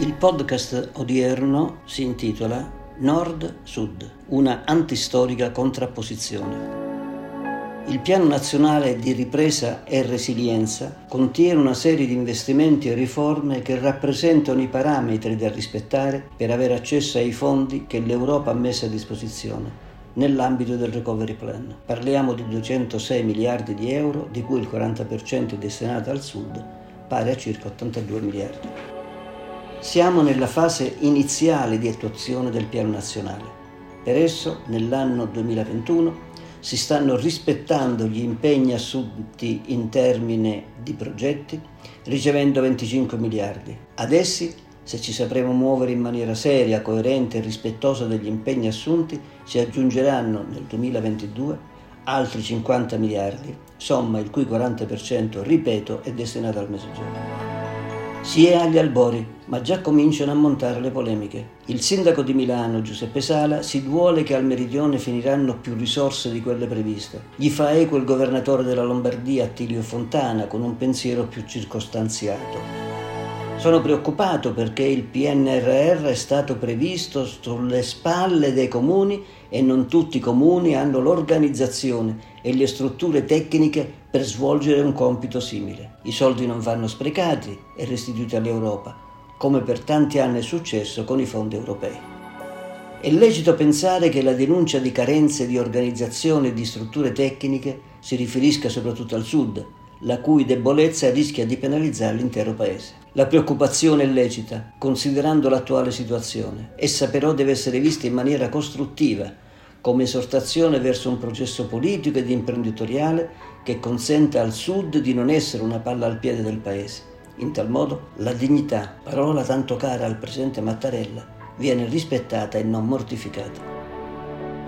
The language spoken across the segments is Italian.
Il podcast odierno si intitola Nord-Sud, una antistorica contrapposizione. Il Piano Nazionale di Ripresa e Resilienza contiene una serie di investimenti e riforme che rappresentano i parametri da rispettare per avere accesso ai fondi che l'Europa ha messo a disposizione nell'ambito del Recovery Plan. Parliamo di 206 miliardi di euro, di cui il 40% è destinato al Sud, pari a circa 82 miliardi. Siamo nella fase iniziale di attuazione del piano nazionale. Per esso, nell'anno 2021, si stanno rispettando gli impegni assunti in termini di progetti, ricevendo 25 miliardi. Ad essi, se ci sapremo muovere in maniera seria, coerente e rispettosa degli impegni assunti, si aggiungeranno nel 2022 altri 50 miliardi, somma il cui 40%, ripeto, è destinato al Mezzogiorno. Si è agli albori, ma già cominciano a montare le polemiche. Il sindaco di Milano, Giuseppe Sala, si duole che al meridione finiranno più risorse di quelle previste. Gli fa eco il governatore della Lombardia, Attilio Fontana, con un pensiero più circostanziato. Sono preoccupato perché il PNRR è stato previsto sulle spalle dei comuni e non tutti i comuni hanno l'organizzazione e le strutture tecniche per svolgere un compito simile. I soldi non vanno sprecati e restituiti all'Europa, come per tanti anni è successo con i fondi europei. È lecito pensare che la denuncia di carenze di organizzazione e di strutture tecniche si riferisca soprattutto al Sud, la cui debolezza rischia di penalizzare l'intero Paese. La preoccupazione è lecita, considerando l'attuale situazione. Essa però deve essere vista in maniera costruttiva, come esortazione verso un processo politico ed imprenditoriale che consenta al Sud di non essere una palla al piede del Paese. In tal modo la dignità, parola tanto cara al presidente Mattarella, viene rispettata e non mortificata.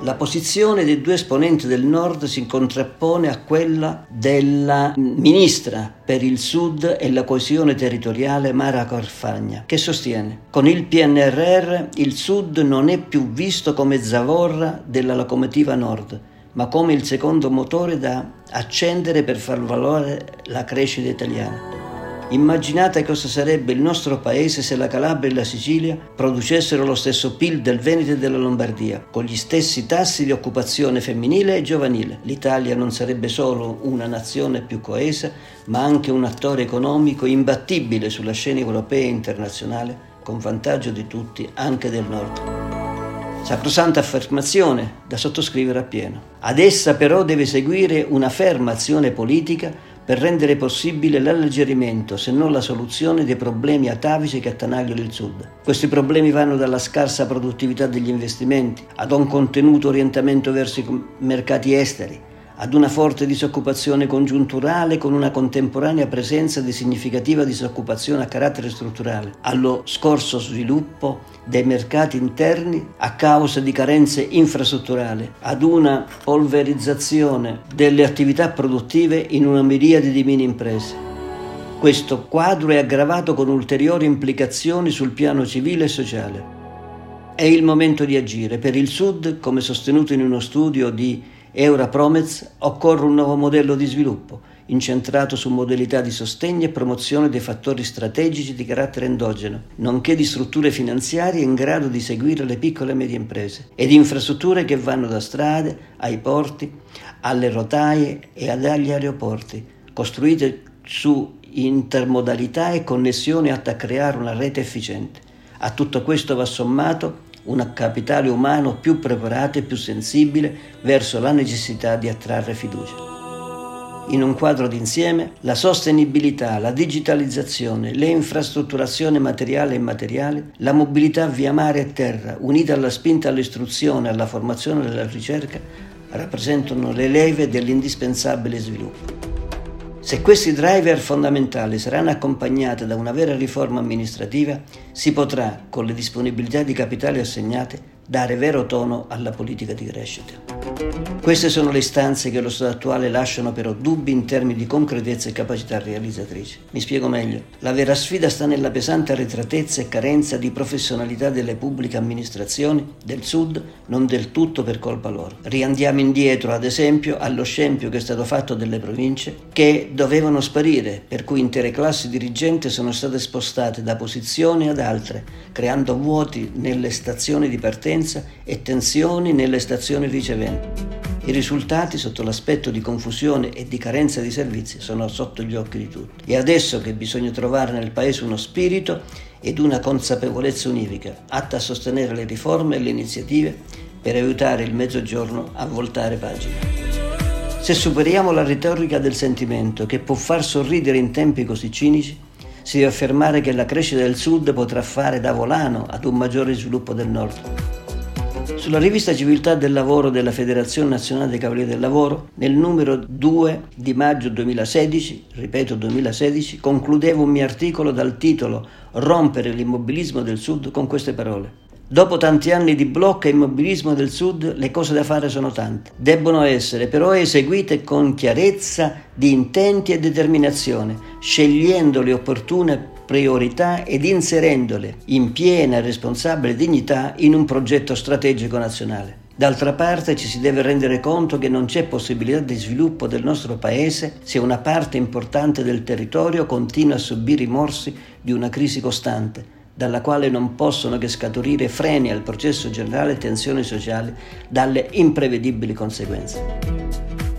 La posizione dei due esponenti del Nord si contrappone a quella della ministra per il Sud e la coesione territoriale Mara Carfagna, che sostiene con il PNRR il Sud non è più visto come zavorra della locomotiva Nord, ma come il secondo motore da accendere per far valore la crescita italiana. Immaginate cosa sarebbe il nostro paese se la Calabria e la Sicilia producessero lo stesso PIL del Veneto e della Lombardia, con gli stessi tassi di occupazione femminile e giovanile. L'Italia non sarebbe solo una nazione più coesa, ma anche un attore economico imbattibile sulla scena europea e internazionale, con vantaggio di tutti, anche del Nord. Sacrosanta affermazione da sottoscrivere appieno. Ad essa però deve seguire una ferma azione politica per rendere possibile l'alleggerimento, se non la soluzione, dei problemi atavici che attanagliano il Sud. Questi problemi vanno dalla scarsa produttività degli investimenti ad un contenuto orientamento verso i mercati esteri, ad una forte disoccupazione congiunturale con una contemporanea presenza di significativa disoccupazione a carattere strutturale, allo scorso sviluppo dei mercati interni a causa di carenze infrastrutturali, ad una polverizzazione delle attività produttive in una miriade di mini imprese. Questo quadro è aggravato con ulteriori implicazioni sul piano civile e sociale. È il momento di agire. Per il Sud, come sostenuto in uno studio di Europromets occorre un nuovo modello di sviluppo, incentrato su modalità di sostegno e promozione dei fattori strategici di carattere endogeno, nonché di strutture finanziarie in grado di seguire le piccole e medie imprese, e di infrastrutture che vanno da strade ai porti, alle rotaie e agli aeroporti, costruite su intermodalità e connessioni atte a creare una rete efficiente. A tutto questo va sommato un capitale umano più preparato e più sensibile verso la necessità di attrarre fiducia. In un quadro d'insieme, la sostenibilità, la digitalizzazione, le infrastrutturazione materiale e immateriale, la mobilità via mare e terra, unita alla spinta all'istruzione, alla formazione e alla ricerca, rappresentano le leve dell'indispensabile sviluppo. Se questi driver fondamentali saranno accompagnati da una vera riforma amministrativa, si potrà, con le disponibilità di capitali assegnate, dare vero tono alla politica di crescita. Queste sono le istanze che lo Stato attuale lasciano però dubbi in termini di concretezza e capacità realizzatrici. Mi spiego meglio. La vera sfida sta nella pesante arretratezza e carenza di professionalità delle pubbliche amministrazioni del Sud, non del tutto per colpa loro. Riandiamo indietro, ad esempio, allo scempio che è stato fatto delle province, che dovevano sparire, per cui intere classi dirigenti sono state spostate da posizioni ad altre, creando vuoti nelle stazioni di partenza e tensioni nelle stazioni riceventi. I risultati, sotto l'aspetto di confusione e di carenza di servizi, sono sotto gli occhi di tutti. È adesso che bisogna trovare nel Paese uno spirito ed una consapevolezza unifica, atta a sostenere le riforme e le iniziative per aiutare il Mezzogiorno a voltare pagina. Se superiamo la retorica del sentimento che può far sorridere in tempi così cinici, si deve affermare che la crescita del Sud potrà fare da volano ad un maggiore sviluppo del Nord. Sulla rivista Civiltà del Lavoro della Federazione Nazionale dei Cavalieri del Lavoro, nel numero 2 di maggio 2016, ripeto 2016, concludevo un mio articolo dal titolo Rompere l'immobilismo del Sud con queste parole. Dopo tanti anni di blocco e immobilismo del Sud, le cose da fare sono tante. Debbono essere però eseguite con chiarezza di intenti e determinazione, scegliendo le opportune priorità ed inserendole in piena e responsabile dignità in un progetto strategico nazionale. D'altra parte ci si deve rendere conto che non c'è possibilità di sviluppo del nostro Paese se una parte importante del territorio continua a subire i morsi di una crisi costante, dalla quale non possono che scaturire freni al processo generale e tensioni sociali dalle imprevedibili conseguenze.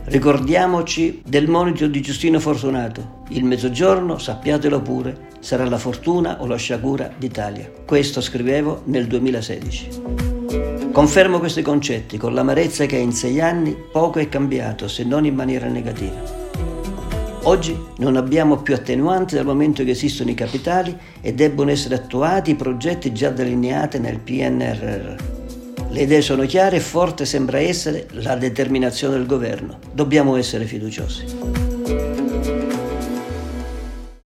Ricordiamoci del monito di Giustino Fortunato. Il mezzogiorno, sappiatelo pure, sarà la fortuna o la sciagura d'Italia. Questo scrivevo nel 2016. Confermo questi concetti con l'amarezza che in sei anni poco è cambiato, se non in maniera negativa. Oggi non abbiamo più attenuanti dal momento che esistono i capitali e debbono essere attuati i progetti già delineati nel PNRR. Le idee sono chiare e forte sembra essere la determinazione del governo. Dobbiamo essere fiduciosi.